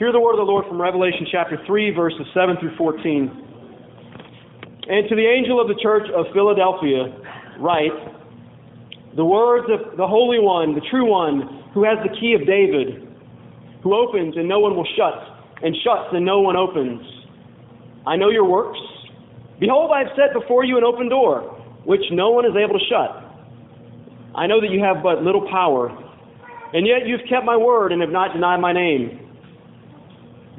Hear the word of the Lord from Revelation chapter 3, verses 7 through 14. And to the angel of the church of Philadelphia, write the words of the Holy One, the true One, who has the key of David, who opens and no one will shut, and shuts and no one opens. I know your works. Behold, I have set before you an open door, which no one is able to shut. I know that you have but little power, and yet you've kept my word and have not denied my name.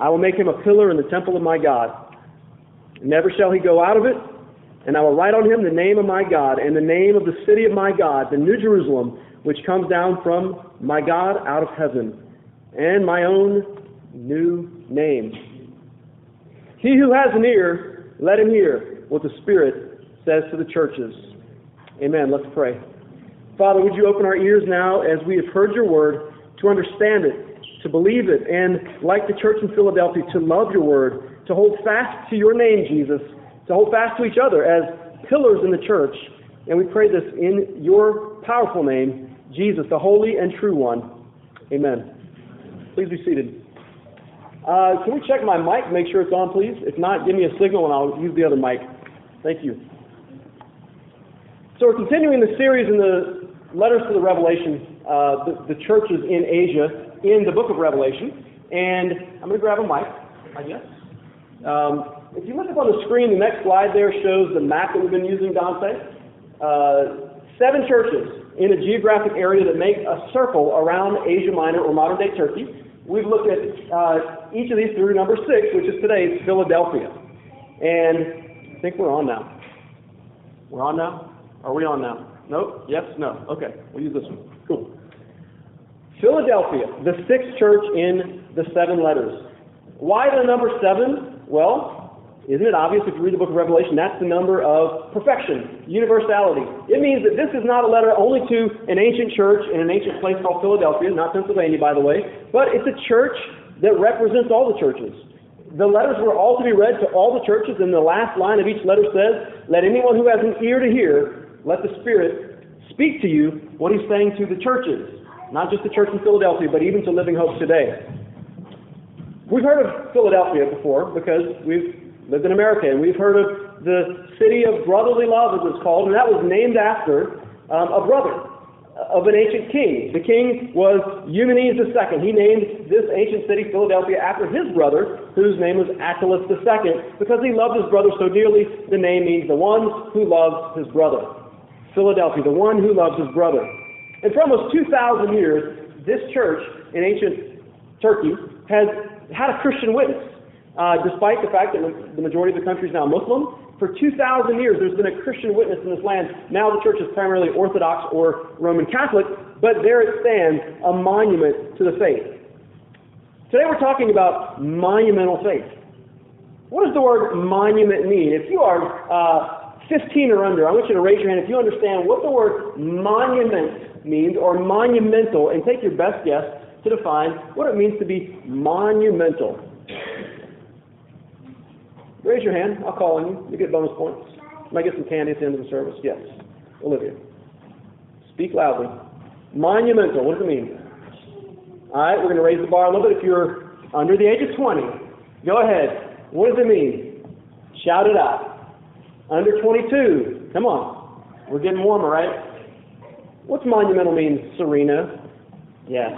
I will make him a pillar in the temple of my God. Never shall he go out of it, and I will write on him the name of my God, and the name of the city of my God, the New Jerusalem, which comes down from my God out of heaven, and my own new name. He who has an ear, let him hear what the Spirit says to the churches. Amen. Let's pray. Father, would you open our ears now as we have heard your word to understand it, to believe it, and like the church in Philadelphia, to love your word, to hold fast to your name, Jesus, to hold fast to each other as pillars in the church. And we pray this in your powerful name, Jesus, the holy and true one. Amen. Please be seated. Uh, can we check my mic, make sure it's on, please? If not, give me a signal and I'll use the other mic. Thank you. So we're continuing the series in the letters to the Revelation, uh, the, the churches in Asia in the book of Revelation. And I'm going to grab a mic, I guess. Um, if you look up on the screen, the next slide there shows the map that we've been using, Dante. Uh, seven churches in a geographic area that make a circle around Asia Minor or modern day Turkey. We've looked at uh, each of these through number six, which is today's Philadelphia. And I think we're on now. We're on now? Are we on now? Nope? Yes? No? Okay. We'll use this one. Cool. Philadelphia, the sixth church in the seven letters. Why the number seven? Well, isn't it obvious if you read the book of Revelation? That's the number of perfection, universality. It means that this is not a letter only to an ancient church in an ancient place called Philadelphia, not Pennsylvania, by the way, but it's a church that represents all the churches. The letters were all to be read to all the churches, and the last line of each letter says, Let anyone who has an ear to hear, let the Spirit speak to you what he's saying to the churches. Not just the church in Philadelphia, but even to Living Hope today. We've heard of Philadelphia before because we've lived in America, and we've heard of the city of brotherly love, as it's called, and that was named after um, a brother of an ancient king. The king was Eumenes II. He named this ancient city, Philadelphia, after his brother, whose name was Attalus II, because he loved his brother so dearly. The name means the one who loves his brother. Philadelphia, the one who loves his brother. And for almost 2,000 years, this church in ancient Turkey has had a Christian witness. Uh, despite the fact that the majority of the country is now Muslim, for 2,000 years there's been a Christian witness in this land. Now the church is primarily Orthodox or Roman Catholic, but there it stands, a monument to the faith. Today we're talking about monumental faith. What does the word monument mean? If you are uh, 15 or under, I want you to raise your hand if you understand what the word monument means or monumental and take your best guess to define what it means to be monumental. Raise your hand. I'll call on you. You get bonus points. Might get some candy at the end of the service. Yes. Olivia. Speak loudly. Monumental. What does it mean? All right, we're going to raise the bar a little bit. If you're under the age of 20, go ahead. What does it mean? Shout it out. Under 22, come on. We're getting warmer, right? What's monumental mean, Serena? Yeah.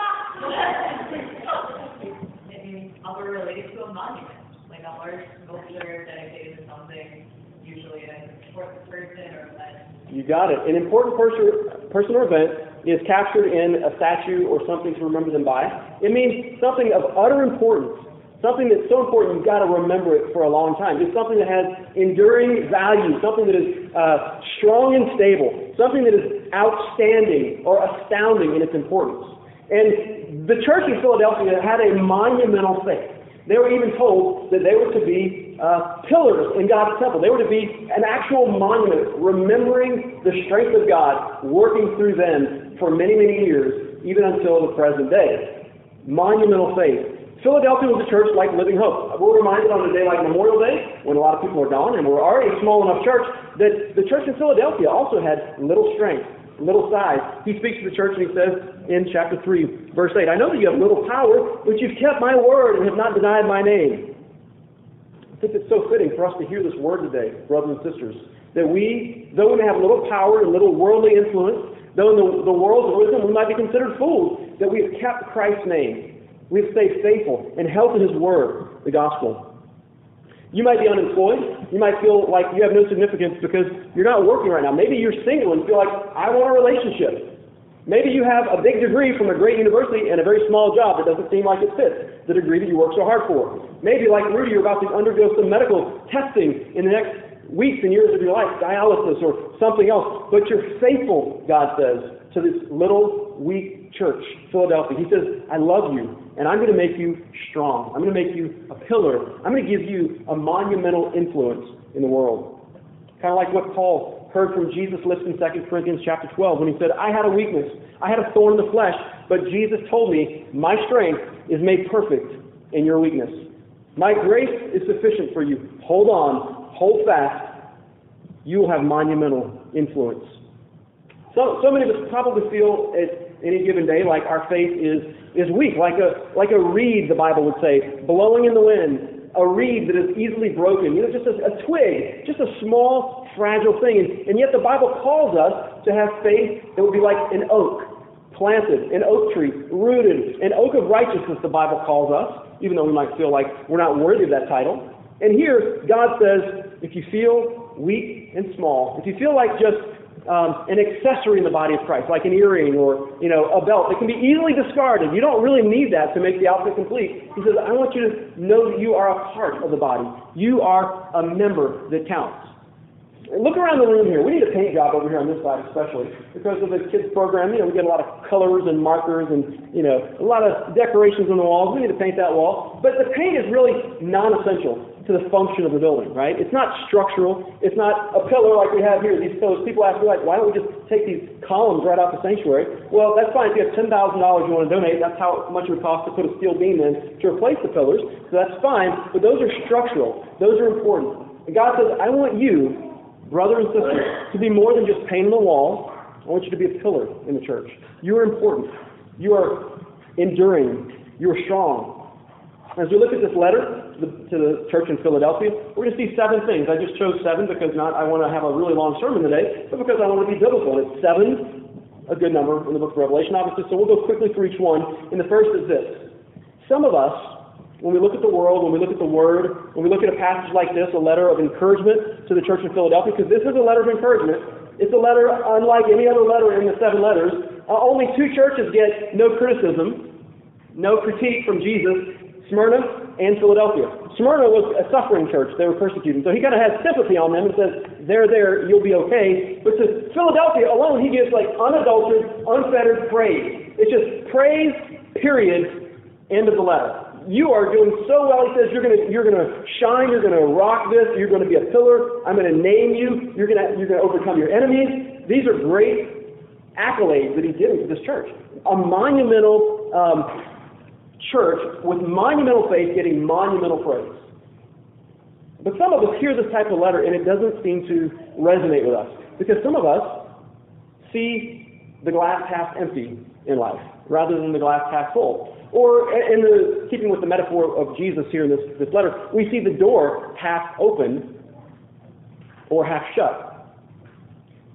it means upper related to a monument, like a large sculpture dedicated to something, usually an important person or event. You got it. An important person, person or event is captured in a statue or something to remember them by. It means something of utter importance Something that's so important, you've got to remember it for a long time. It's something that has enduring value, something that is uh, strong and stable, something that is outstanding or astounding in its importance. And the church in Philadelphia had a monumental faith. They were even told that they were to be uh, pillars in God's temple. They were to be an actual monument, remembering the strength of God working through them for many, many years, even until the present day. Monumental faith. Philadelphia was a church like Living Hope. We're reminded on a day like Memorial Day, when a lot of people are gone, and we're already a small enough church, that the church in Philadelphia also had little strength little size. He speaks to the church and he says in chapter 3, verse 8, I know that you have little power, but you've kept my word and have not denied my name. I think it's so fitting for us to hear this word today, brothers and sisters, that we, though we have little power and little worldly influence, though in the, the world's wisdom we might be considered fools, that we have kept Christ's name. We have stayed faithful and held to his word, the gospel. You might be unemployed. You might feel like you have no significance because you're not working right now. Maybe you're single and feel like, I want a relationship. Maybe you have a big degree from a great university and a very small job that doesn't seem like it fits the degree that you work so hard for. Maybe, like Rudy, you're about to undergo some medical testing in the next weeks and years of your life, dialysis or something else. But you're faithful, God says, to this little, weak church, Philadelphia. He says, I love you, and I'm going to make you strong. I'm going to make you a pillar. I'm going to give you a monumental influence in the world. Kind of like what Paul heard from Jesus lips in 2 Corinthians chapter 12 when he said, I had a weakness. I had a thorn in the flesh, but Jesus told me, my strength is made perfect in your weakness. My grace is sufficient for you. Hold on. Hold fast. You will have monumental influence. So, so many of us probably feel at any given day like our faith is, is weak, like a, like a reed, the Bible would say, blowing in the wind, a reed that is easily broken, you know, just a, a twig, just a small, fragile thing. And, and yet the Bible calls us to have faith that would be like an oak, planted, an oak tree, rooted, an oak of righteousness, the Bible calls us, even though we might feel like we're not worthy of that title. And here, God says, if you feel weak and small, if you feel like just um, an accessory in the body of Christ, like an earring or you know a belt that can be easily discarded. You don't really need that to make the outfit complete. He says, I want you to know that you are a part of the body. You are a member that counts. Look around the room here. We need a paint job over here on this side, especially because of the kids program. You know, we get a lot of colors and markers and you know a lot of decorations on the walls. We need to paint that wall, but the paint is really non-essential to the function of the building, right? It's not structural. It's not a pillar like we have here. These pillars. People ask me like, why don't we just take these columns right out the sanctuary? Well, that's fine. If you have ten thousand dollars you want to donate, that's how much it would cost to put a steel beam in to replace the pillars. So that's fine. But those are structural. Those are important. And God says, I want you brother and sister, to be more than just paint on the wall. I want you to be a pillar in the church. You are important. You are enduring. You are strong. As we look at this letter to the, to the church in Philadelphia, we're going to see seven things. I just chose seven because not I want to have a really long sermon today, but because I want to be biblical. And it's seven, a good number in the book of Revelation, obviously. So we'll go quickly through each one. And the first is this: some of us when we look at the world, when we look at the Word, when we look at a passage like this, a letter of encouragement to the church in Philadelphia, because this is a letter of encouragement. It's a letter unlike any other letter in the seven letters. Uh, only two churches get no criticism, no critique from Jesus Smyrna and Philadelphia. Smyrna was a suffering church. They were persecuted. So he kind of has sympathy on them and says, they're there, you'll be okay. But to Philadelphia alone, he gives like unadulterated, unfettered praise. It's just praise, period, end of the letter you are doing so well. He says, you're going to, you're to shine. You're to rock this. You're going to be a pillar. I'm going to name you. You're going to, you're to overcome your enemies. These are great accolades that he's giving to this church. A monumental um, church with monumental faith getting monumental praise. But some of us hear this type of letter and it doesn't seem to resonate with us because some of us see the glass half empty in life rather than the glass half full. Or in the keeping with the metaphor of Jesus here in this, this letter, we see the door half open or half shut.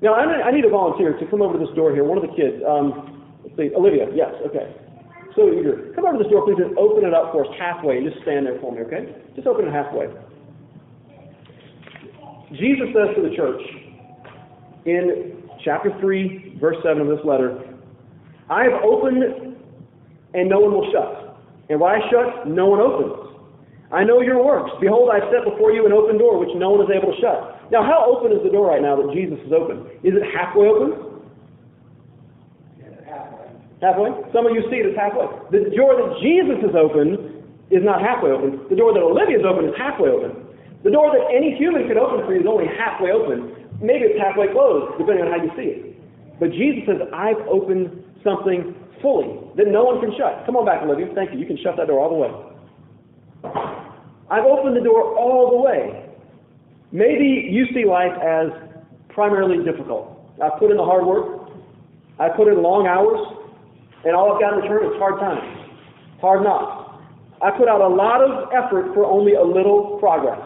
Now I need a volunteer to come over to this door here. One of the kids, um, let's see, Olivia. Yes, okay. So eager. Come over to this door, please, and open it up for us halfway, and just stand there for me, okay? Just open it halfway. Jesus says to the church in chapter 3, verse 7 of this letter, I have opened and no one will shut. And what I shut, no one opens. I know your works. Behold, I set before you an open door which no one is able to shut. Now, how open is the door right now that Jesus is open? Is it halfway open? Halfway. Some of you see it as halfway. The door that Jesus has opened is not halfway open. The door that Olivia's open is halfway open. The door that any human could open for you is only halfway open. Maybe it's halfway closed, depending on how you see it. But Jesus says, I've opened something fully that no one can shut. Come on back, Olivia. Thank you. You can shut that door all the way. I've opened the door all the way. Maybe you see life as primarily difficult. I've put in the hard work. I've put in long hours. And all I've got in return is hard times, hard knocks. I put out a lot of effort for only a little progress.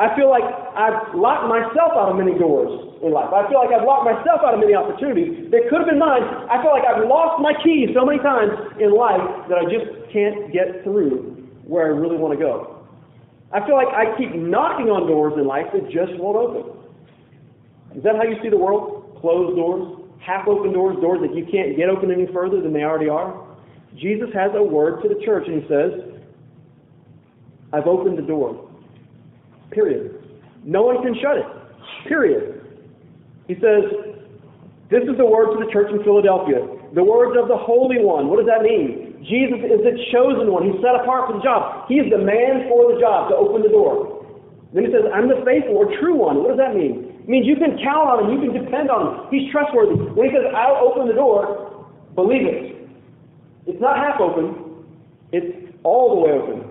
I feel like I've locked myself out of many doors in life. I feel like I've locked myself out of many opportunities that could have been mine. I feel like I've lost my keys so many times in life that I just can't get through where I really want to go. I feel like I keep knocking on doors in life that just won't open. Is that how you see the world? Closed doors, half open doors, doors that you can't get open any further than they already are? Jesus has a word to the church and he says, I've opened the door. Period. No one can shut it. Period. He says, This is the word to the church in Philadelphia. The words of the Holy One. What does that mean? Jesus is the chosen one. He's set apart for the job. He is the man for the job to open the door. Then he says, I'm the faithful or true one. What does that mean? Means you can count on him. You can depend on him. He's trustworthy. When he says, I'll open the door, believe it. It's not half open. It's all the way open.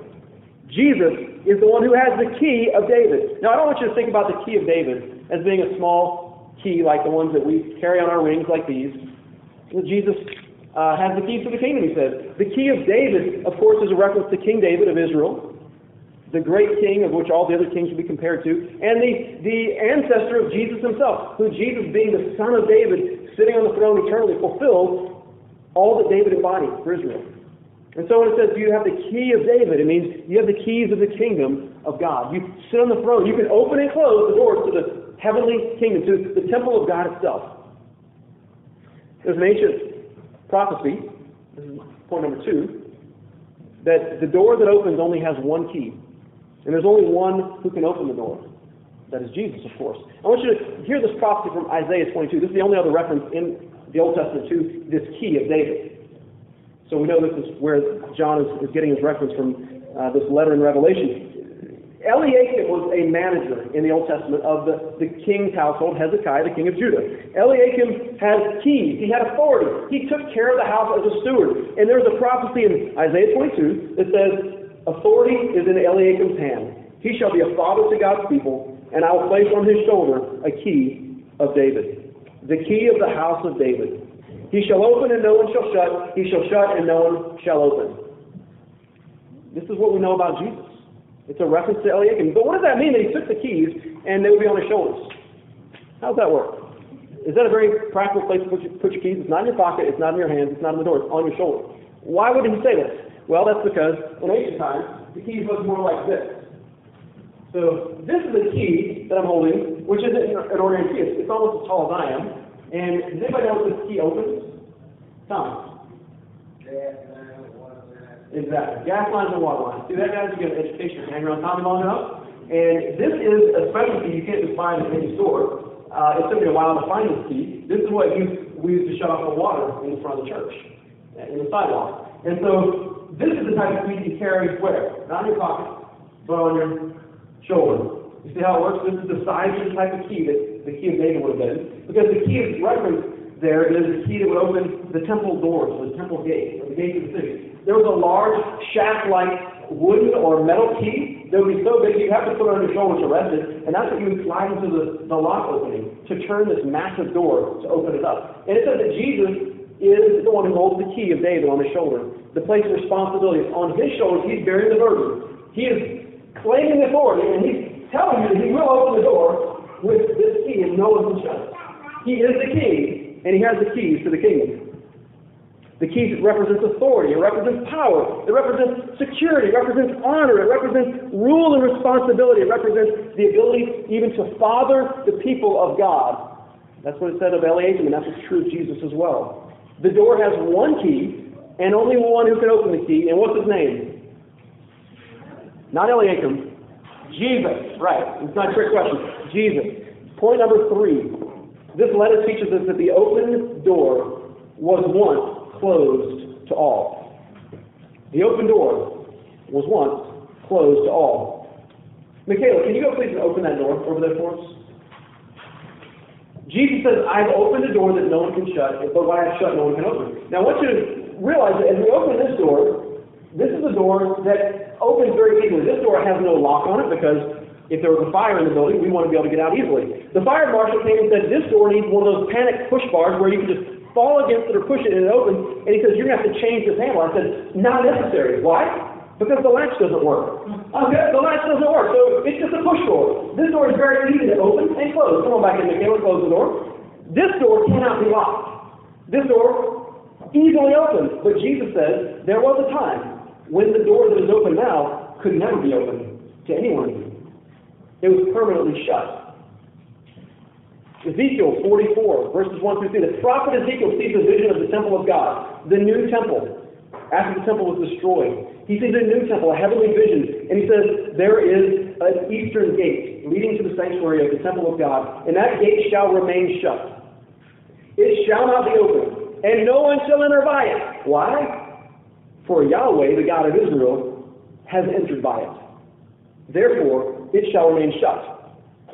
Jesus is the one who has the key of David. Now, I don't want you to think about the key of David as being a small key like the ones that we carry on our rings like these. Jesus uh, has the keys to the kingdom, he says. The key of David, of course, is a reference to King David of Israel, the great king of which all the other kings should be compared to, and the, the ancestor of Jesus himself, who Jesus, being the son of David, sitting on the throne eternally, fulfilled all that David embodied for Israel. And so when it says do you have the key of David, it means you have the keys of the kingdom of God. You sit on the throne. You can open and close the doors to the heavenly kingdom, to the temple of God itself. There's an ancient prophecy, this is point number two, that the door that opens only has one key. And there's only one who can open the door. That is Jesus, of course. I want you to hear this prophecy from Isaiah 22. This is the only other reference in the Old Testament to this key of David. So we know this is where John is, is getting his reference from uh, this letter in Revelation. Eliakim was a manager in the Old Testament of the, the king's household, Hezekiah, the king of Judah. Eliakim had keys. He had authority. He took care of the house as a steward. And there's a prophecy in Isaiah 22 that says, authority is in Eliakim's hand. He shall be a father to God's people, and I will place on his shoulder a key of David. The key of the house of David. He shall open and no one shall shut. He shall shut and no one shall open. This is what we know about Jesus. It's a reference to Eliakim. But what does that mean that he took the keys and they would be on his shoulders? How does that work? Is that a very practical place to put your, put your keys? It's not in your pocket, it's not in your hands, it's not in the door, it's on your shoulder. Why would he say this? Well, that's because in ancient times, the keys looked more like this. So this is the key that I'm holding, which isn't an ordinary key. It's almost as tall as I am. And does anybody know what this key opens? Tom. Exactly. Gas lines and water lines. See that, guys? You get an education. Hang around Tommy long enough. And this is a specialty you can't just find in any store. Uh, it took me a while to find this key. This is what we used to shut off the water in front of the church, in the sidewalk. And so this is the type of key you carry where? Not in your pocket, but on your shoulder. You see how it works? This is the size of the type of key that the key of David would have been. Because the key is referenced there is the key that would open the temple doors, the temple gate, or the gate of the city. There was a large shaft-like wooden or metal key that would be so big you'd have to put it on your shoulder to rest it, and that's what you would slide into the, the lock opening to turn this massive door to open it up. And it says that Jesus is the one who holds the key of David on his shoulder. The place of responsibility is on his shoulders. He's bearing the burden. He is claiming authority, and he's telling you that he will open the door with this key, and no one can shut it. He is the key, and he has the keys to the kingdom. The key represents authority, it represents power, it represents security, it represents honor, it represents rule and responsibility, it represents the ability even to father the people of God. That's what it said of Eliakim, and that's what's true of Jesus as well. The door has one key, and only one who can open the key, and what's his name? Not Eliakim, Jesus, right. It's not a trick question. Jesus. Point number three. This letter teaches us that the open door was once closed to all. The open door was once closed to all. Michaela, can you go please and open that door over there for us? Jesus says, I've opened a door that no one can shut, but what I shut, no one can open. Now, I want you to realize that as we open this door, this is a door that opens very easily. This door has no lock on it because if there was a fire in the building, we want to be able to get out easily. The fire marshal came and said, this door needs one of those panic push bars where you can just fall against it or push it and it opens. And he says, you're going to have to change this handle. I said, not necessary. Why? Because the latch doesn't work. Okay, the latch doesn't work, so it's just a push door. This door is very easy to open and close. Come on back in, Michaela, close the door. This door cannot be locked. This door easily opens. But Jesus says there was a time when the door that is open now could never be opened to anyone. It was permanently shut. Ezekiel 44, verses 1 through 3. The prophet Ezekiel sees a vision of the temple of God, the new temple, after the temple was destroyed. He sees a new temple, a heavenly vision, and he says, There is an eastern gate leading to the sanctuary of the temple of God, and that gate shall remain shut. It shall not be opened, and no one shall enter by it. Why? For Yahweh, the God of Israel, has entered by it. Therefore, it shall remain shut.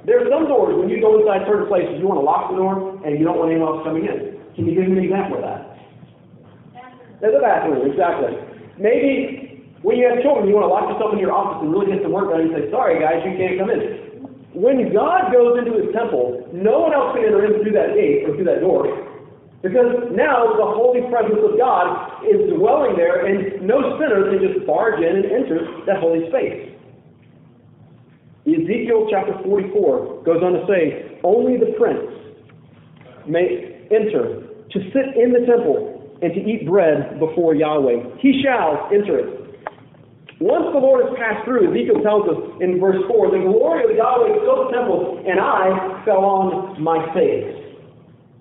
There are some doors, when you go inside certain places, you want to lock the door, and you don't want anyone else coming in. Can you give me an example of that? There's a bathroom, exactly. Maybe when you have children, you want to lock yourself in your office and really get some work done and say, sorry guys, you can't come in. When God goes into his temple, no one else can enter in through that gate or through that door. Because now the holy presence of God is dwelling there and no sinner can just barge in and enter that holy space. Ezekiel chapter 44 goes on to say, only the prince may enter to sit in the temple and to eat bread before Yahweh. He shall enter it once the Lord has passed through, Ezekiel tells us in verse 4, the glory of Yahweh filled the temple, and I fell on my face.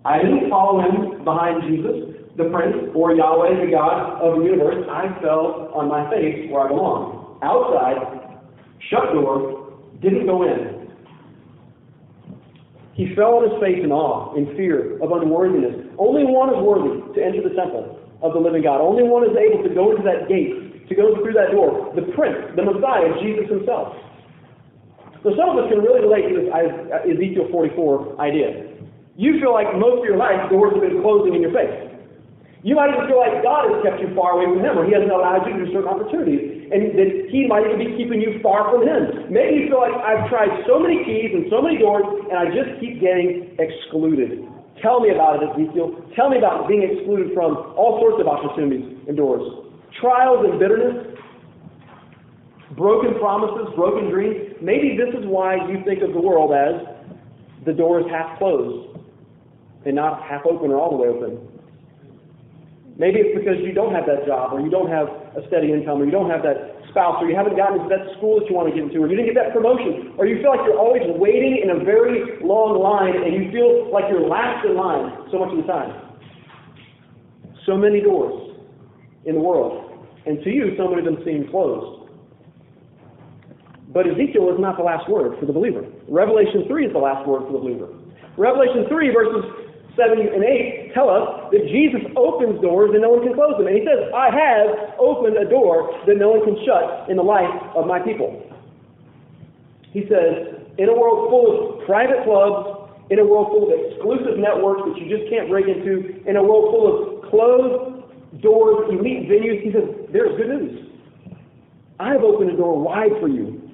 I didn't follow him behind Jesus, the prince, or Yahweh, the God of the universe. I fell on my face where I belong. Outside, shut door, didn't go in. He fell on his face in awe, in fear of unworthiness. Only one is worthy to enter the temple of the living God. Only one is able to go into that gate to go through that door. The Prince, the Messiah, Jesus himself. So some of us can really relate to this Ezekiel 44 idea. You feel like most of your life doors have been closing in your face. You might even feel like God has kept you far away from Him, or He hasn't allowed you to do certain opportunities, and that He might even be keeping you far from Him. Maybe you feel like I've tried so many keys and so many doors, and I just keep getting excluded. Tell me about it, Ezekiel. Tell me about being excluded from all sorts of opportunities and doors trials and bitterness, broken promises, broken dreams. Maybe this is why you think of the world as the door is half closed and not half open or all the way open. Maybe it's because you don't have that job, or you don't have a steady income, or you don't have that spouse, or you haven't gotten into that school that you want to get into, or you didn't get that promotion, or you feel like you're always waiting in a very long line and you feel like you're last in line so much of the time. So many doors in the world. And to you, so many of them seem closed. But Ezekiel is not the last word for the believer. Revelation 3 is the last word for the believer. Revelation 3, verses 7 and 8 tell us that Jesus opens doors and no one can close them. And he says, I have opened a door that no one can shut in the life of my people. He says, in a world full of private clubs, in a world full of exclusive networks that you just can't break into, in a world full of closed doors, elite venues. He says, there's good news. I have opened a door wide for you.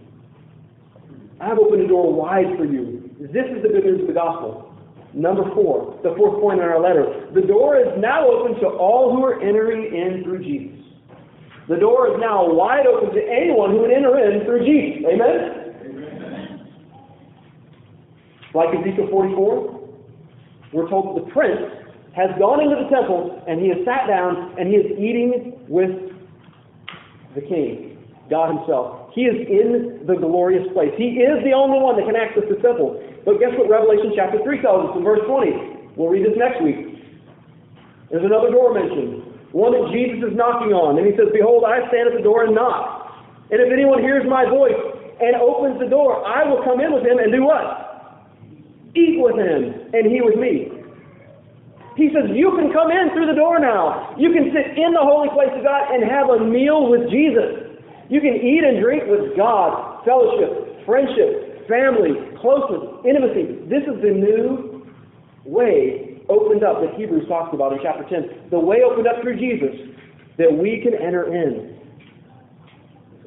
I have opened a door wide for you. This is the good news of the gospel. Number four, the fourth point in our letter. The door is now open to all who are entering in through Jesus. The door is now wide open to anyone who would enter in through Jesus. Amen? Amen. Like Ezekiel 44, we're told that the prince has gone into the temple and he has sat down and he is eating with the king, God himself. He is in the glorious place. He is the only one that can access the temple. But guess what Revelation chapter 3 tells us in verse 20? We'll read this next week. There's another door mentioned, one that Jesus is knocking on. And he says, Behold, I stand at the door and knock. And if anyone hears my voice and opens the door, I will come in with him and do what? Eat with him, and he with me. He says, You can come in through the door now. You can sit in the holy place of God and have a meal with Jesus. You can eat and drink with God, fellowship, friendship, family, closeness, intimacy. This is the new way opened up that Hebrews talks about in chapter 10. The way opened up through Jesus that we can enter in.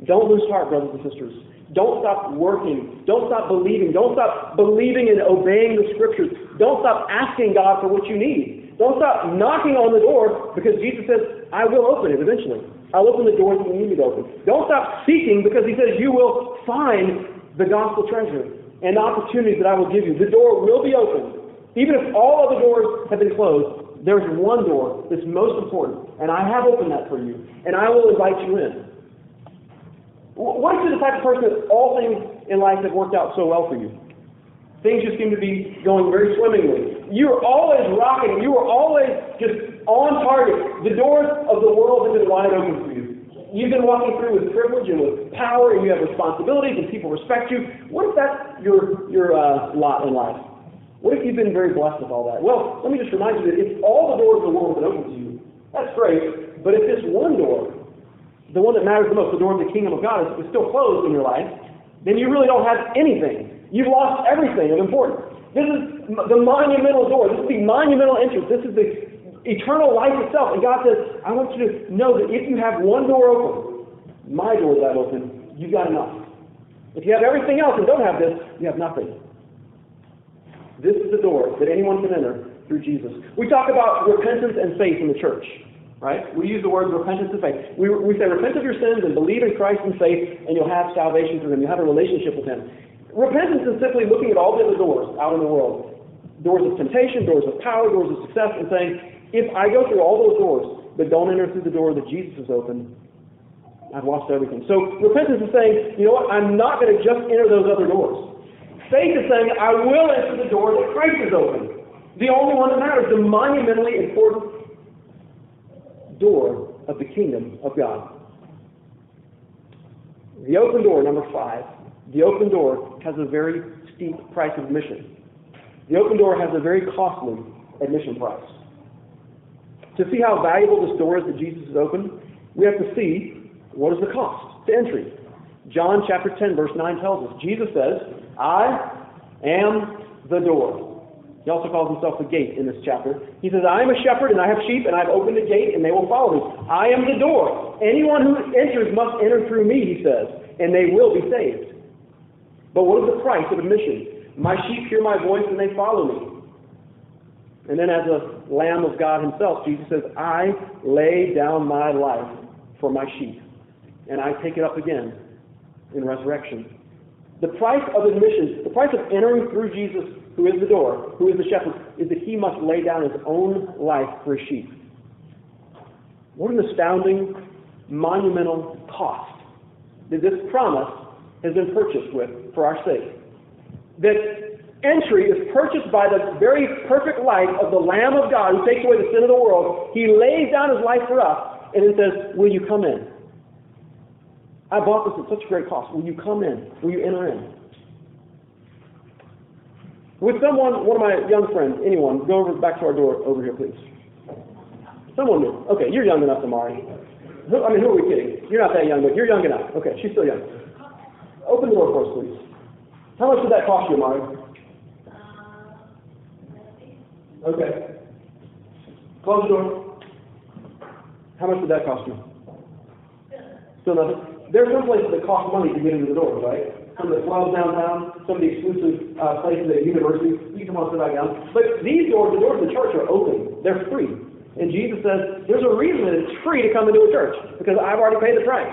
Don't lose heart, brothers and sisters. Don't stop working. Don't stop believing. Don't stop believing and obeying the scriptures. Don't stop asking God for what you need. Don't stop knocking on the door because Jesus says, I will open it eventually. I'll open the doors that you need me to open. Don't stop seeking because he says you will find the gospel treasure and the opportunities that I will give you. The door will be opened. Even if all other doors have been closed, there's one door that's most important, and I have opened that for you, and I will invite you in. What if you're the type of person that all things in life have worked out so well for you? Things just seem to be going very swimmingly. You are always rocking. You are always just on target. The doors of the world have been wide open for you. You've been walking through with privilege and with power, and you have responsibilities, and people respect you. What if that's your your uh, lot in life? What if you've been very blessed with all that? Well, let me just remind you that if all the doors of the world have been open to you, that's great. But if this one door the one that matters the most, the door of the kingdom of God, is, is still closed in your life, then you really don't have anything. You've lost everything of importance. This is the monumental door. This is the monumental entrance. This is the eternal life itself. And God says, I want you to know that if you have one door open, my door that open, you've got enough. If you have everything else and don't have this, you have nothing. This is the door that anyone can enter through Jesus. We talk about repentance and faith in the church right? We use the words repentance and faith. We, we say repent of your sins and believe in Christ and faith, and you'll have salvation through Him. You'll have a relationship with Him. Repentance is simply looking at all the other doors out in the world. Doors of temptation, doors of power, doors of success, and saying, if I go through all those doors, but don't enter through the door that Jesus has opened, I've lost everything. So repentance is saying, you know what, I'm not going to just enter those other doors. Faith is saying, I will enter the door that Christ has opened. The only one that matters, the monumentally important door of the kingdom of God. The open door, number five, the open door has a very steep price of admission. The open door has a very costly admission price. To see how valuable this door is that Jesus has opened, we have to see what is the cost to entry. John chapter 10, verse 9 tells us Jesus says, I am the door. He also calls himself the gate in this chapter. He says, I am a shepherd and I have sheep and I've opened the gate and they will follow me. I am the door. Anyone who enters must enter through me, he says, and they will be saved. But what is the price of admission? My sheep hear my voice and they follow me. And then as a lamb of God himself, Jesus says, I lay down my life for my sheep and I take it up again in resurrection. The price of admission, the price of entering through Jesus who is the door, who is the shepherd, is that he must lay down his own life for his sheep. What an astounding, monumental cost that this promise has been purchased with for our sake. That entry is purchased by the very perfect life of the Lamb of God who takes away the sin of the world. He lays down his life for us, and it says, Will you come in? I bought this at such a great cost. Will you come in? Will you enter in? With someone, one of my young friends, anyone, go over back to our door over here, please. Someone new. Okay, you're young enough, Amari. I mean, who are we kidding? You're not that young, but you're young enough. Okay, she's still young. Open the door for us, please. How much did that cost you, Amari? Okay. Close the door. How much did that cost you? Still nothing? There are some places that cost money to get into the door, right? some of the clubs downtown, some of the exclusive uh, places at universities. You can come on sit back down. But these doors, the doors of the church are open. They're free. And Jesus says, there's a reason that it's free to come into a church, because I've already paid the price.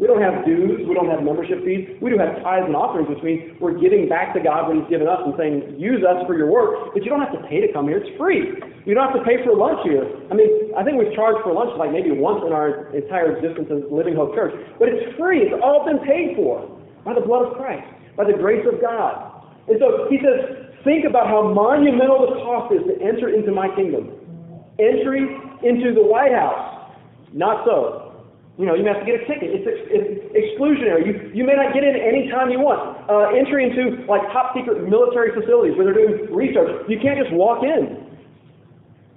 We don't have dues, we don't have membership fees, we do have tithes and offerings, which means we're giving back to God what He's given us and saying, use us for your work, but you don't have to pay to come here, it's free. You don't have to pay for lunch here. I mean, I think we've charged for lunch like maybe once in our entire existence as Living Hope Church, but it's free, it's all been paid for by the blood of Christ, by the grace of God. And so he says, think about how monumental the cost is to enter into my kingdom. Entry into the White House, not so. You know, you have to get a ticket. It's, it's exclusionary. You, you may not get in any time you want. Uh, entry into like top secret military facilities where they're doing research, you can't just walk in.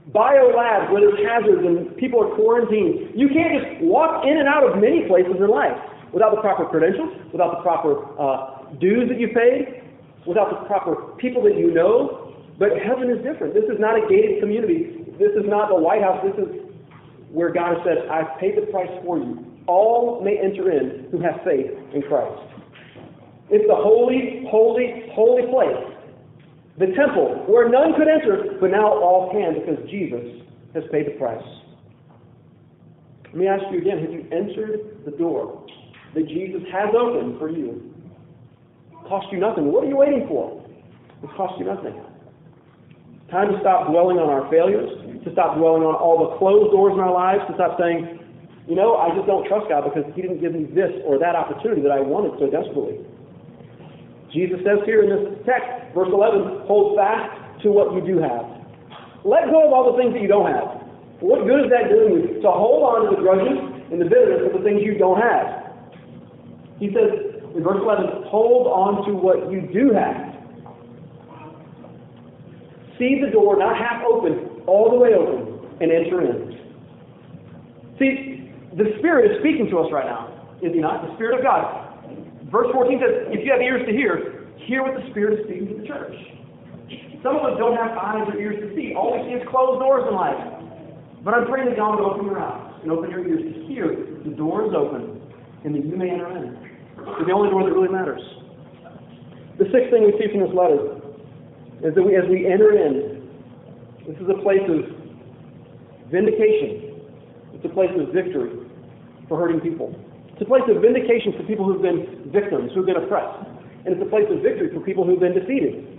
Bio labs where there's hazards and people are quarantined. You can't just walk in and out of many places in life. without the proper credentials, without the proper uh, dues that you paid, without the proper people that you know. But heaven is different. This is not a gated community. This is not the White House. This is where God has said, I've paid the price for you. All may enter in who have faith in Christ. It's the holy, holy, holy place. The temple where none could enter, but now all can because Jesus has paid the price. Let me ask you again, have you entered the door that Jesus has opened for you? It cost you nothing. What are you waiting for? It cost you nothing. Time to stop dwelling on our failures, to stop dwelling on all the closed doors in our lives, to stop saying, you know, I just don't trust God because He didn't give me this or that opportunity that I wanted so desperately. Jesus says here in this text, verse 11, hold fast to what you do have. Let go of all the things that you don't have. What good is that doing you? To hold on to the grudges and the bitterness of the things you don't have. He says in verse 11, hold on to what you do have. See the door not half open, all the way open, and enter in. See, the Spirit is speaking to us right now, is He not? The Spirit of God. Verse 14 says, if you have ears to hear, hear what the Spirit is speaking to the church. Some of us don't have eyes or ears to see. All we see is closed doors in life. But I'm praying that God would open your eyes and open your ears to hear the door is open and that you may enter in. It's the only door that really matters. The sixth thing we see from this letter is that we, as we enter in, this is a place of vindication. It's a place of victory for hurting people. It's a place of vindication for people who've been victims, who've been oppressed. And it's a place of victory for people who've been defeated.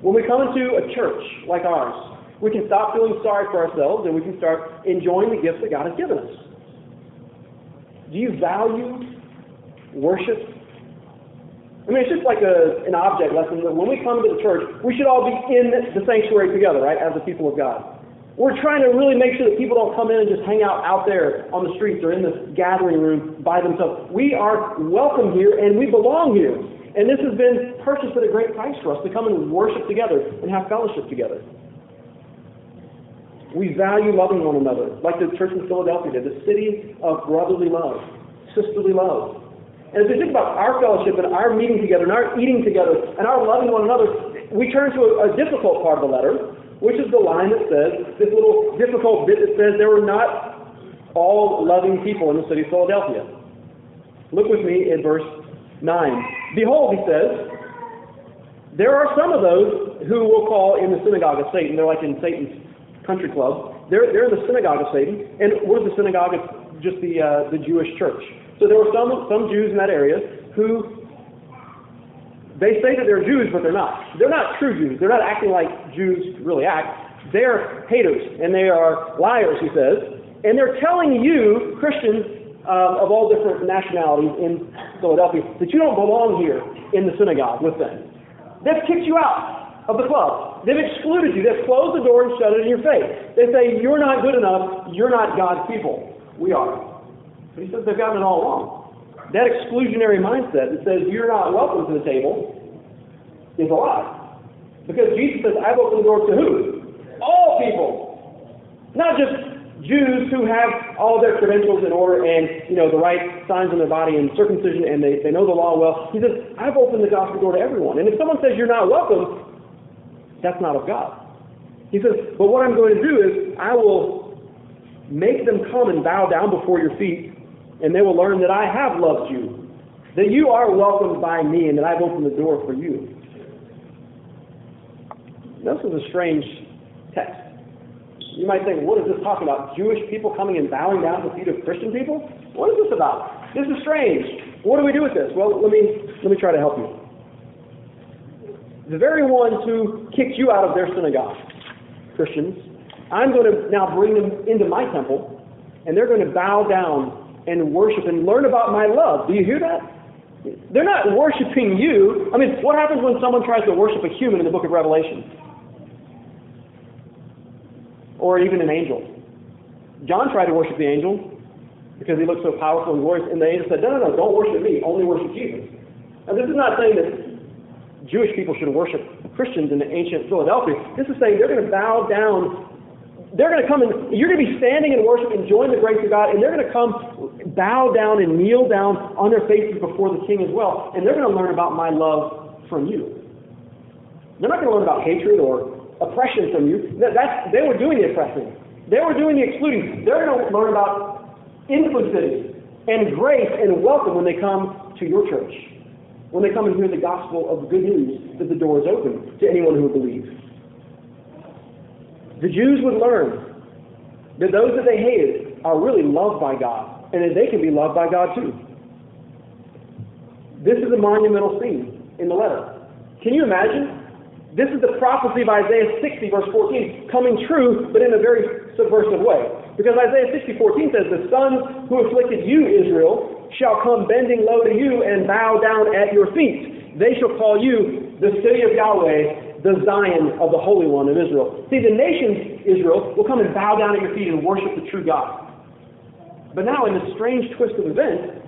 When we come into a church like ours, we can stop feeling sorry for ourselves and we can start enjoying the gifts that God has given us. Do you value worship I mean, it's just like a, an object lesson that when we come to the church, we should all be in the sanctuary together, right, as the people of God. We're trying to really make sure that people don't come in and just hang out out there on the streets or in this gathering room by themselves. We are welcome here and we belong here. And this has been purchased at a great price for us to come and worship together and have fellowship together. We value loving one another, like the church in Philadelphia did, the city of brotherly love, sisterly love. And as we think about our fellowship and our meeting together and our eating together and our loving one another, we turn to a, a difficult part of the letter, which is the line that says, this little difficult bit that says there were not all loving people in the city of Philadelphia. Look with me in verse 9. Behold, he says, there are some of those who will call in the synagogue of Satan. They're like in Satan's country club. They're, they're in the synagogue of Satan. And what is the synagogue? It's just the, uh, the Jewish church. So there were some, some Jews in that area who they say that they're Jews, but they're not. They're not true Jews. They're not acting like Jews really act. They're haters and they are liars, he says. And they're telling you, Christians uh, of all different nationalities in Philadelphia, that you don't belong here in the synagogue with them. They've kicked you out of the club. They've excluded you. They've closed the door and shut it in your face. They say, You're not good enough. You're not God's people. We are. He says they've gotten it all wrong. That exclusionary mindset that says you're not welcome to the table is a lie. Because Jesus says, I've opened the door to who? All people. Not just Jews who have all their credentials in order and, you know, the right signs on their body and circumcision and they, they know the law well. He says, I've opened the gospel door to everyone. And if someone says you're not welcome, that's not of God. He says, but what I'm going to do is I will make them come and bow down before your feet and they will learn that I have loved you, that you are welcomed by me, and that I've opened the door for you. This is a strange text. You might think, what is this talking about? Jewish people coming and bowing down to the feet of Christian people? What is this about? This is strange. What do we do with this? Well, let me let me try to help you. The very ones who kicked you out of their synagogue, Christians, I'm going to now bring them into my temple, and they're going to bow down and worship and learn about my love. Do you hear that? They're not worshiping you. I mean, what happens when someone tries to worship a human in the book of Revelation? Or even an angel. John tried to worship the angel because he looked so powerful and glorious, and the angel said, No, no, no, don't worship me, only worship Jesus. Now, this is not saying that Jewish people should worship Christians in the ancient Philadelphia. This is saying they're going to bow down they're going to come and you're going to be standing in worship, and enjoying the grace of God, and they're going to come bow down and kneel down on their faces before the king as well. And they're going to learn about my love from you. They're not going to learn about hatred or oppression from you. That's, they were doing the oppressing. They were doing the excluding. They're going to learn about inclusivity and grace and welcome when they come to your church. When they come and hear the gospel of good news that the door is open to anyone who would believe. The Jews would learn that those that they hated are really loved by God and that they can be loved by God too. This is a monumental scene in the letter. Can you imagine? This is the prophecy of Isaiah 60, verse 14, coming true, but in a very subversive way. Because Isaiah 60, 14 says, The sons who afflicted you, Israel, shall come bending low to you and bow down at your feet. They shall call you the city of Yahweh, the Zion of the Holy One of Israel. See, the nations, Israel, will come and bow down at your feet and worship the true God. But now, in this strange twist of events,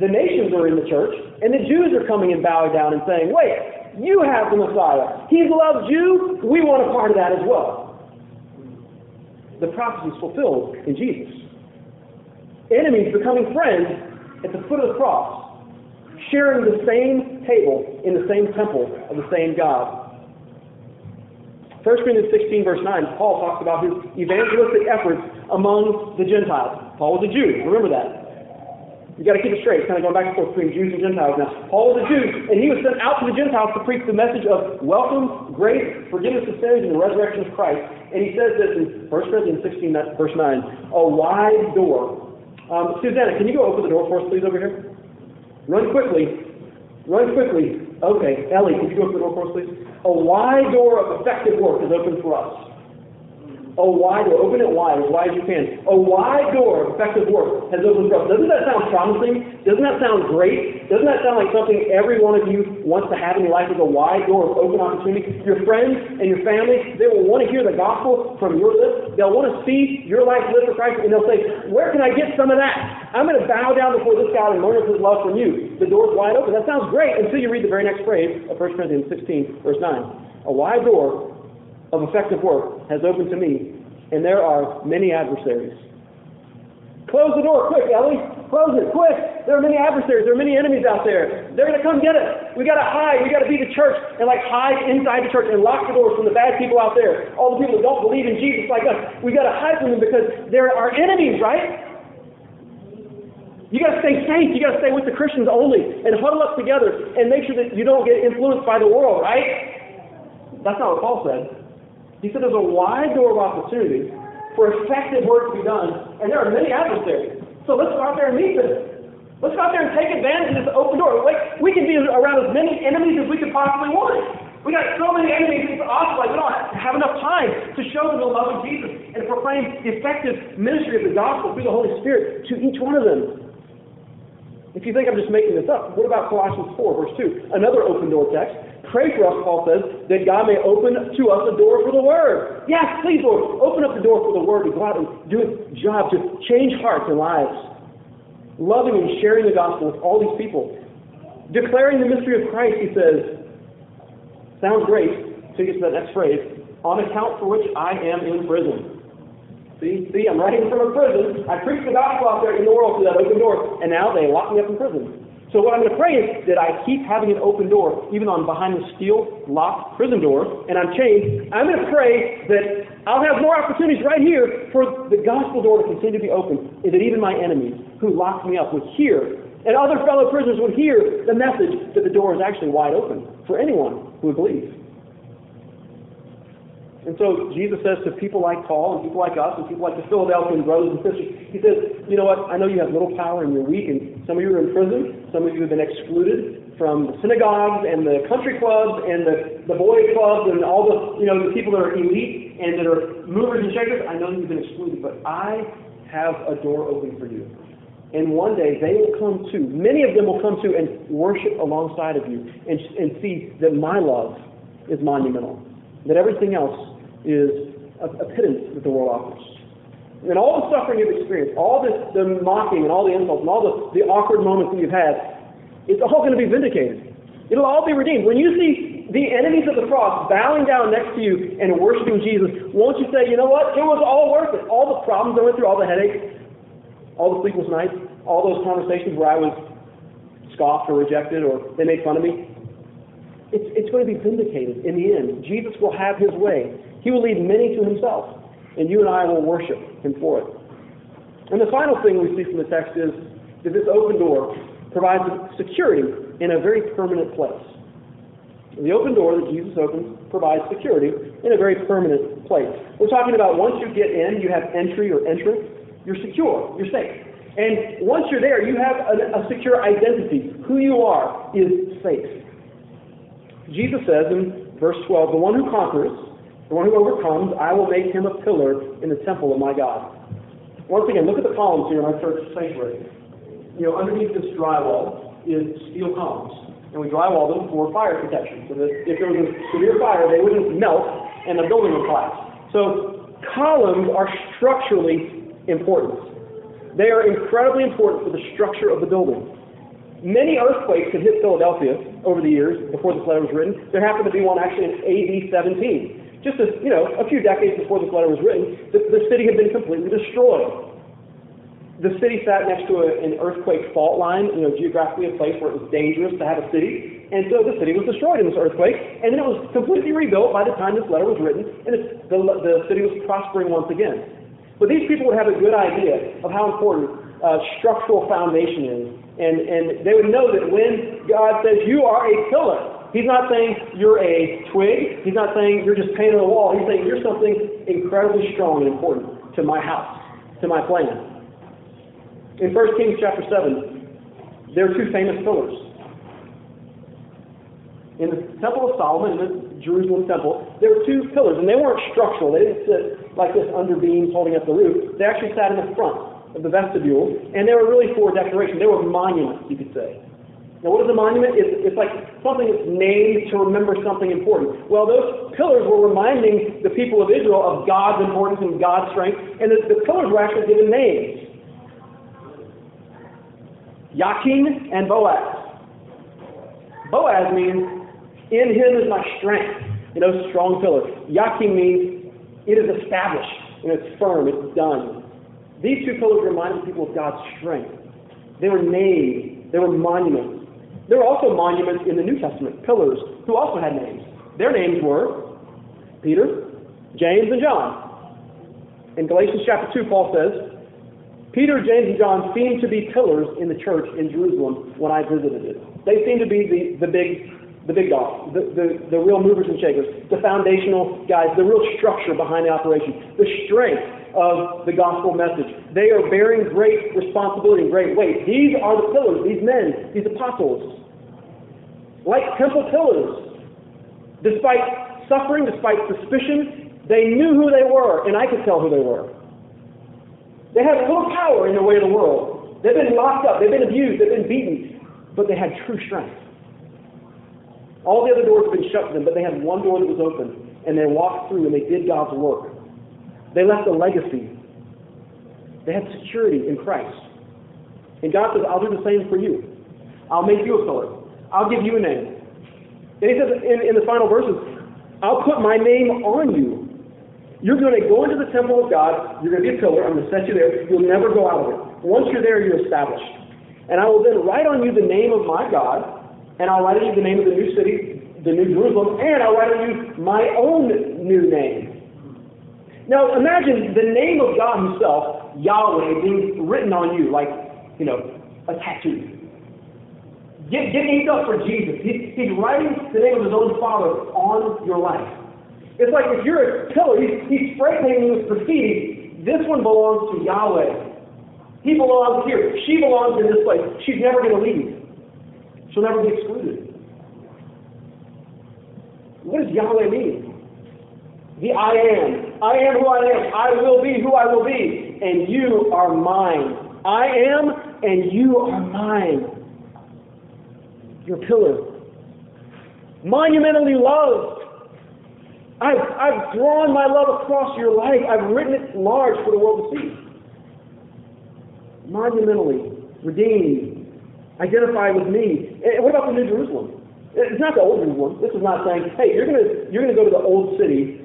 the nations are in the church, and the Jews are coming and bowing down and saying, Wait, you have the Messiah. He loves you. We want a part of that as well. The prophecy is fulfilled in Jesus. Enemies becoming friends at the foot of the cross, sharing the same table in the same temple of the same God. 1 Corinthians 16, verse 9, Paul talks about his evangelistic efforts among the Gentiles. Paul was a Jew. Remember that. You got to keep it straight. It's kind of going back and forth between Jews and Gentiles now. Paul was a Jew, and he was sent out to the Gentiles to preach the message of welcome, grace, forgiveness of sins, and the resurrection of Christ. And he says this in 1 Corinthians 16, verse 9, a wide door. Um, Susanna, can you go open the door for us, please, over here? Run quickly. Run quickly. Okay. Ellie, can you go open the door for us, please? A wide door of effective work is open for us. A wide door. Open it wide, as wide as you can. A wide door effective work has opened for us. Doesn't that sound promising? Doesn't that sound great? Doesn't that sound like something every one of you wants to have in your life is a wide door of open opportunity? Your friends and your family, they will want to hear the gospel from your lips. They'll want to see your life lived for Christ, and they'll say, Where can I get some of that? I'm going to bow down before this God and learn of his love from you. The door's wide open. That sounds great until you read the very next phrase of 1 Corinthians 16, verse 9. A wide door of effective work has opened to me, and there are many adversaries. Close the door, quick, Ellie. Close it, quick. There are many adversaries. There are many enemies out there. They're going to come get us. We got to hide. We got to be the church and like hide inside the church and lock the doors from the bad people out there. All the people that don't believe in Jesus like us. We got to hide from them because they're our enemies, right? You got to stay safe. You got to stay with the Christians only and huddle up together and make sure that you don't get influenced by the world, right? That's not what Paul said. He said there's a wide door of opportunity for effective work to be done, and there are many adversaries. So let's go out there and meet them. Let's go out there and take advantage of this open door. Like we can be around as many enemies as we could possibly want. We got so many enemies, it's awesome. Like we don't have enough time to show them the love of Jesus and proclaim the effective ministry of the gospel through the Holy Spirit to each one of them. If you think I'm just making this up, what about Colossians 4, verse 2? Another open door text. Pray for us, Paul says, that God may open to us a door for the Word. Yes, please, Lord, open up the door for the Word to go out and do its job to change hearts and lives. Loving and sharing the gospel with all these people. Declaring the mystery of Christ, he says, sounds great, So you get to that next phrase, on account for which I am in prison. See, see, I'm writing from a prison. I preach the gospel out there in the world through that open door, and now they lock me up in prison. So what I'm going to pray is that I keep having an open door, even on behind the steel locked prison door, and I'm chained. I'm going to pray that I'll have more opportunities right here for the gospel door to continue to be open, and that even my enemies who locked me up would hear, and other fellow prisoners would hear the message that the door is actually wide open for anyone who would believe. And so Jesus says to people like Paul and people like us and people like the Philadelphian brothers and sisters, he says, you know what, I know you have little power and you're weak and some of you are in prison, some of you have been excluded from the synagogues and the country clubs and the, the boy clubs and all the, you know, the people that are elite and that are movers and shakers. I know you've been excluded, but I have a door open for you. And one day they will come to, many of them will come to and worship alongside of you and, and see that my love is monumental, that everything else is a, a pittance that the world offers. And all the suffering you've experienced, all this, the mocking and all the insults and all the, the awkward moments that you've had, it's all going to be vindicated. It'll all be redeemed. When you see the enemies of the cross bowing down next to you and worshiping Jesus, won't you say, you know what? It was all worth it. All the problems I went through, all the headaches, all the sleepless nights, all those conversations where I was scoffed or rejected or they made fun of me, it's, it's going to be vindicated in the end. Jesus will have his way. He will lead many to himself, and you and I will worship him for it. And the final thing we see from the text is that this open door provides security in a very permanent place. The open door that Jesus opens provides security in a very permanent place. We're talking about once you get in, you have entry or entrance, you're secure, you're safe. And once you're there, you have a, a secure identity. Who you are is safe. Jesus says in verse 12, The one who conquers, the one who overcomes, I will make him a pillar in the temple of my God. Once again, look at the columns here in our church sanctuary. You know, underneath this drywall is steel columns. And we drywall them for fire protection. So that if there was a severe fire, they wouldn't melt and the building would collapse. So columns are structurally important. They are incredibly important for the structure of the building. Many earthquakes have hit Philadelphia over the years before this letter was written. There happened to be one actually in AD 17. Just as, you know, a few decades before this letter was written, the, the city had been completely destroyed. The city sat next to a, an earthquake fault line, you know, geographically a place where it was dangerous to have a city. And so the city was destroyed in this earthquake, and then it was completely rebuilt by the time this letter was written, and the, the city was prospering once again. But these people would have a good idea of how important uh, structural foundation is and, and they would know that when God says, You are a pillar, He's not saying you're a twig. He's not saying you're just paint on the wall. He's saying you're something incredibly strong and important to my house, to my plan. In 1 Kings chapter 7, there are two famous pillars. In the Temple of Solomon, in the Jerusalem temple, there were two pillars, and they weren't structural. They didn't sit like this under beams holding up the roof. They actually sat in the front of the vestibule, and they were really for decoration. They were monuments, you could say. Now, what is a monument? It's, it's like something that's named to remember something important. Well, those pillars were reminding the people of Israel of God's importance and God's strength, and the, the pillars were actually given names. Yakin and Boaz. Boaz means, in him is my strength. You know, strong pillar. Yakin means, it is established, and it's firm, it's done. These two pillars reminded people of God's strength. They were names, they were monuments. There were also monuments in the New Testament, pillars, who also had names. Their names were Peter, James, and John. In Galatians chapter 2, Paul says, Peter, James, and John seemed to be pillars in the church in Jerusalem when I visited it. They seemed to be the, the big the big dogs, the, the, the real movers and shakers, the foundational guys, the real structure behind the operation, the strength of the gospel message. They are bearing great responsibility and great weight. These are the pillars, these men, these apostles. Like temple pillars. Despite suffering, despite suspicion, they knew who they were, and I could tell who they were. They had little power in the way of the world. They've been locked up, they've been abused, they've been beaten, but they had true strength. All the other doors had been shut to them, but they had one door that was open, and they walked through and they did God's work. They left a legacy. They had security in Christ. And God says, I'll do the same for you. I'll make you a pillar. I'll give you a name. And he says in, in the final verses, I'll put my name on you. You're going to go into the temple of God. You're going to be a pillar. I'm going to set you there. You'll never go out of it. Once you're there, you're established. And I will then write on you the name of my God, and I'll write on you the name of the new city, the New Jerusalem, and I'll write on you my own new name. Now imagine the name of God Himself, Yahweh, being written on you like, you know, a tattoo. Get, get inked up for Jesus. He, he's writing the name of His own Father on your life. It's like if you're a pillar, he's, he's spray painting with graffiti. This one belongs to Yahweh. He belongs here. She belongs in this place. She's never going to leave. She'll never be excluded. What does Yahweh mean? The I am. I am who I am. I will be who I will be. And you are mine. I am and you are mine. Your pillar. Monumentally loved. I've, I've drawn my love across your life. I've written it large for the world to see. Monumentally redeemed, identify with me. And what about the New Jerusalem? Eh, it's not the old Jerusalem. This is not saying, hey, you're gonna you're gonna go to the old city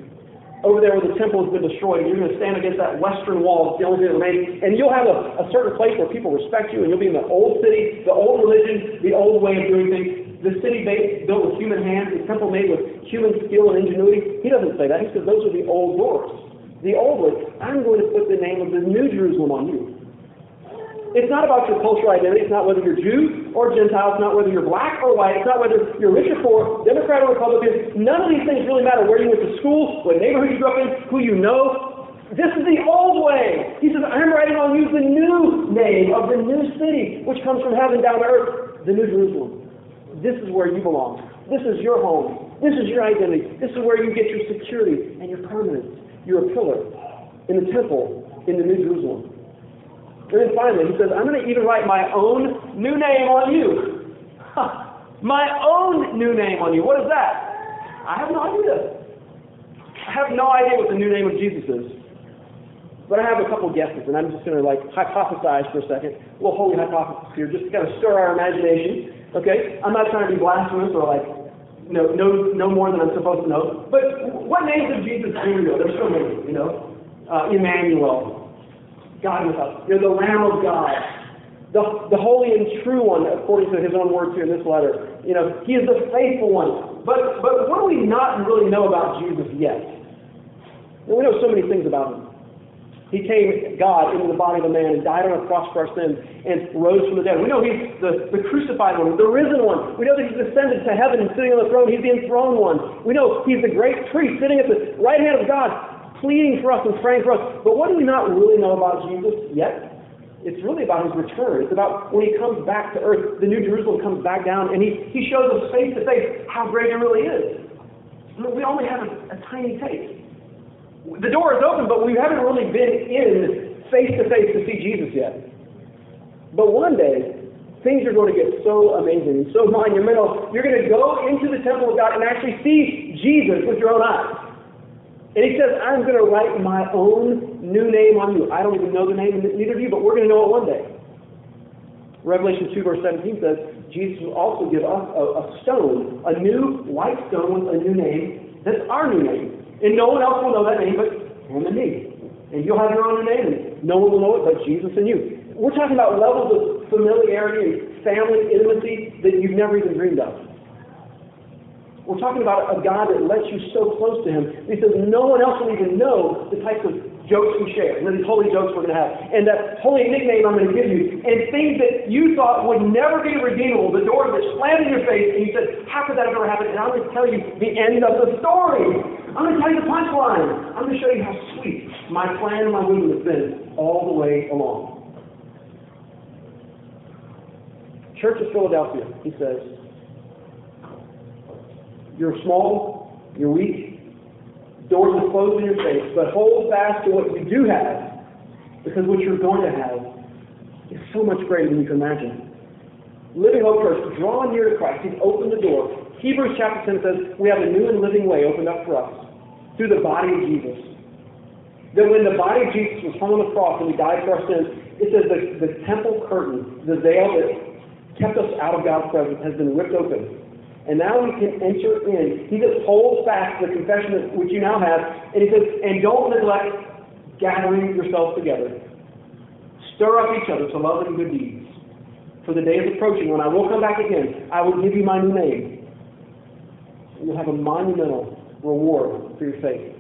over there where the temple has been destroyed, you're going to stand against that western wall, it's the only thing remains, and you'll have a, a certain place where people respect you, and you'll be in the old city, the old religion, the old way of doing things. The city based, built with human hands, the temple made with human skill and ingenuity. He doesn't say that. He says those are the old doors. The old way. I'm going to put the name of the New Jerusalem on you. It's not about your cultural identity. It's not whether you're Jew or Gentile. It's not whether you're black or white. It's not whether you're rich or poor, Democrat or Republican. None of these things really matter. Where you went to school, what neighborhood you grew up in, who you know. This is the old way. He says, I'm writing on you the new name of the new city, which comes from heaven down to earth, the New Jerusalem. This is where you belong. This is your home. This is your identity. This is where you get your security and your permanence. You're a pillar in the temple in the New Jerusalem. And then finally, he says, I'm going to even write my own new name on you. my own new name on you. What is that? I have no idea. I have no idea what the new name of Jesus is. But I have a couple guesses, and I'm just going to like hypothesize for a second. A little holy hypothesis here, just to kind of stir our imagination. Okay? I'm not trying to be blasphemous or like, know, know, know more than I'm supposed to know. But what names of Jesus do we know? There's so many, you know. Uh, Emmanuel, God with us. You're the Lamb of God. The, the holy and true one, according to his own words here in this letter. You know, he is the faithful one. But but what do we not really know about Jesus yet? Well, we know so many things about him. He came, God, into the body of a man and died on a cross for our sins and rose from the dead. We know he's the, the crucified one, the risen one. We know that he's ascended to heaven and sitting on the throne. He's the enthroned one. We know he's the great priest sitting at the right hand of God pleading for us and praying for us. But what do we not really know about Jesus yet? It's really about his return. It's about when he comes back to earth, the New Jerusalem comes back down, and he, he shows us face to face how great it really is. We only have a, a tiny taste. The door is open, but we haven't really been in face to face to see Jesus yet. But one day, things are going to get so amazing so monumental. You're going to go into the temple of God and actually see Jesus with your own eyes. And he says, I'm going to write my own new name on you. I don't even know the name, neither of you, but we're going to know it one day. Revelation 2, verse 17 says, Jesus will also give us a, a stone, a new white stone with a new name. That's our new name. And no one else will know that name but him and me. And you'll have your own name, and no one will know it but Jesus and you. We're talking about levels of familiarity and family intimacy that you've never even dreamed of. We're talking about a God that lets you so close to Him. He says no one else will even know the types of jokes we share, and these holy jokes we're going to have, and that holy nickname I'm going to give you, and things that you thought would never be redeemable, the door that slammed in your face, and you said, how could that ever happened? And I'm going to tell you the end of the story. I'm going to tell you the punchline. I'm going to show you how sweet my plan and my wisdom has been all the way along. Church of Philadelphia, he says, you're small, you're weak, doors are closed in your face, but hold fast to what you do have, because what you're going to have is so much greater than you can imagine. Living Hope Church, draw near to Christ. He's opened the door. Hebrews chapter 10 says we have a new and living way opened up for us through the body of Jesus. That when the body of Jesus was hung on the cross and he died for our sins, it says the, the temple curtain, the veil that kept us out of God's presence, has been ripped open. And now we can enter in. He just holds fast the confession which you now have, and he says, and don't neglect gathering yourselves together. Stir up each other to love and good deeds. For the day is approaching when I will come back again. I will give you my new name. And you'll have a monumental reward for your faith.